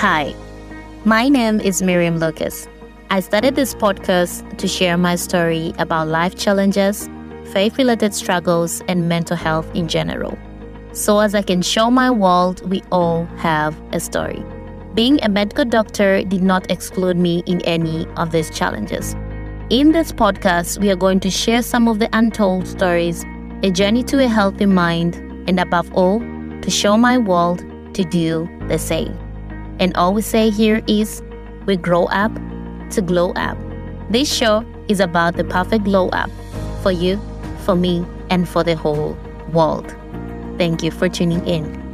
Hi, my name is Miriam Lucas. I started this podcast to share my story about life challenges, faith related struggles, and mental health in general. So, as I can show my world, we all have a story. Being a medical doctor did not exclude me in any of these challenges. In this podcast, we are going to share some of the untold stories, a journey to a healthy mind, and above all, to show my world to do the same. And all we say here is we grow up to glow up. This show is about the perfect glow up for you, for me, and for the whole world. Thank you for tuning in.